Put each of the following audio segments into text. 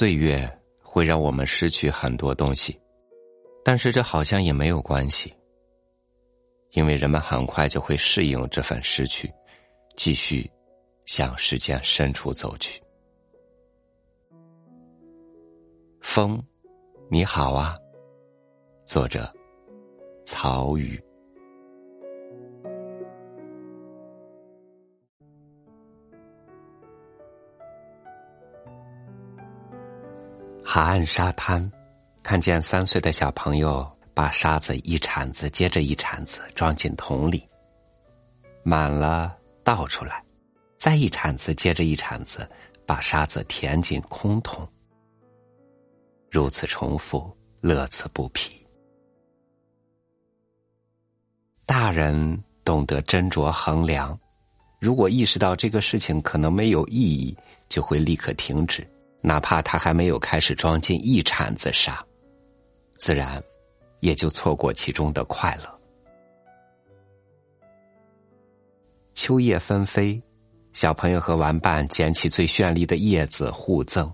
岁月会让我们失去很多东西，但是这好像也没有关系，因为人们很快就会适应这份失去，继续向时间深处走去。风，你好啊。作者：曹禺。海岸沙滩，看见三岁的小朋友把沙子一铲子接着一铲子装进桶里，满了倒出来，再一铲子接着一铲子把沙子填进空桶，如此重复，乐此不疲。大人懂得斟酌衡量，如果意识到这个事情可能没有意义，就会立刻停止。哪怕他还没有开始装进一铲子沙，自然也就错过其中的快乐。秋叶纷飞，小朋友和玩伴捡起最绚丽的叶子互赠，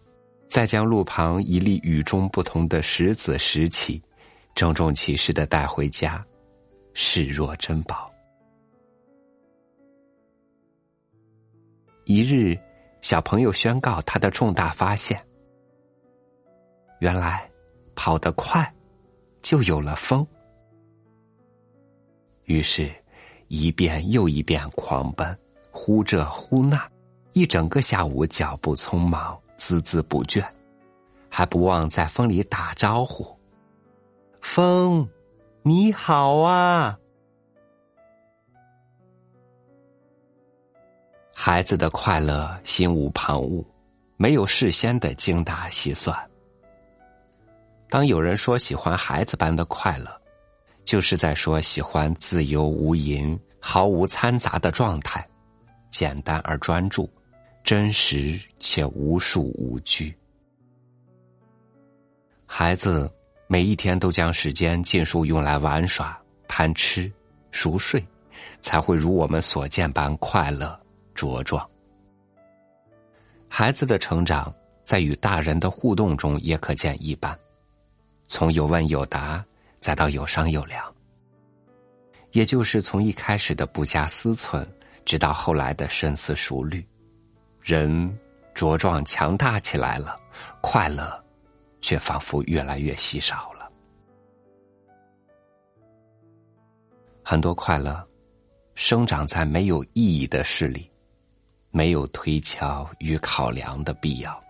再将路旁一粒与众不同的石子拾起，郑重其事的带回家，视若珍宝。一日。小朋友宣告他的重大发现：原来跑得快就有了风。于是，一遍又一遍狂奔，呼这呼那，一整个下午脚步匆忙，孜孜不倦，还不忘在风里打招呼：“风，你好啊！”孩子的快乐心无旁骛，没有事先的精打细算。当有人说喜欢孩子般的快乐，就是在说喜欢自由无垠、毫无掺杂的状态，简单而专注，真实且无数无拘。孩子每一天都将时间尽数用来玩耍、贪吃、熟睡，才会如我们所见般快乐。茁壮，孩子的成长在与大人的互动中也可见一斑，从有问有答，再到有商有量，也就是从一开始的不加思忖，直到后来的深思熟虑，人茁壮强大起来了，快乐却仿佛越来越稀少了，很多快乐生长在没有意义的事里。没有推敲与考量的必要，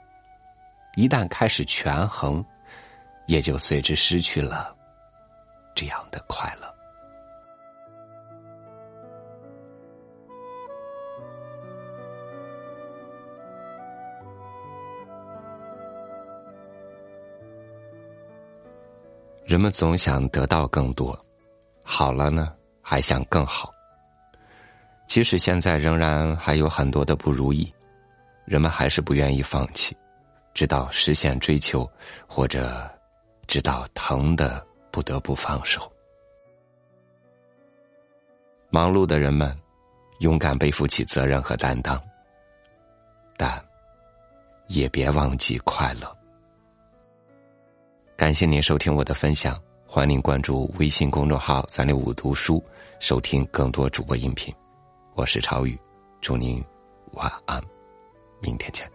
一旦开始权衡，也就随之失去了这样的快乐。人们总想得到更多，好了呢，还想更好。即使现在仍然还有很多的不如意，人们还是不愿意放弃，直到实现追求，或者直到疼的不得不放手。忙碌的人们勇敢背负起责任和担当，但也别忘记快乐。感谢您收听我的分享，欢迎您关注微信公众号“三六五读书”，收听更多主播音频。我是朝雨，祝您晚安，明天见。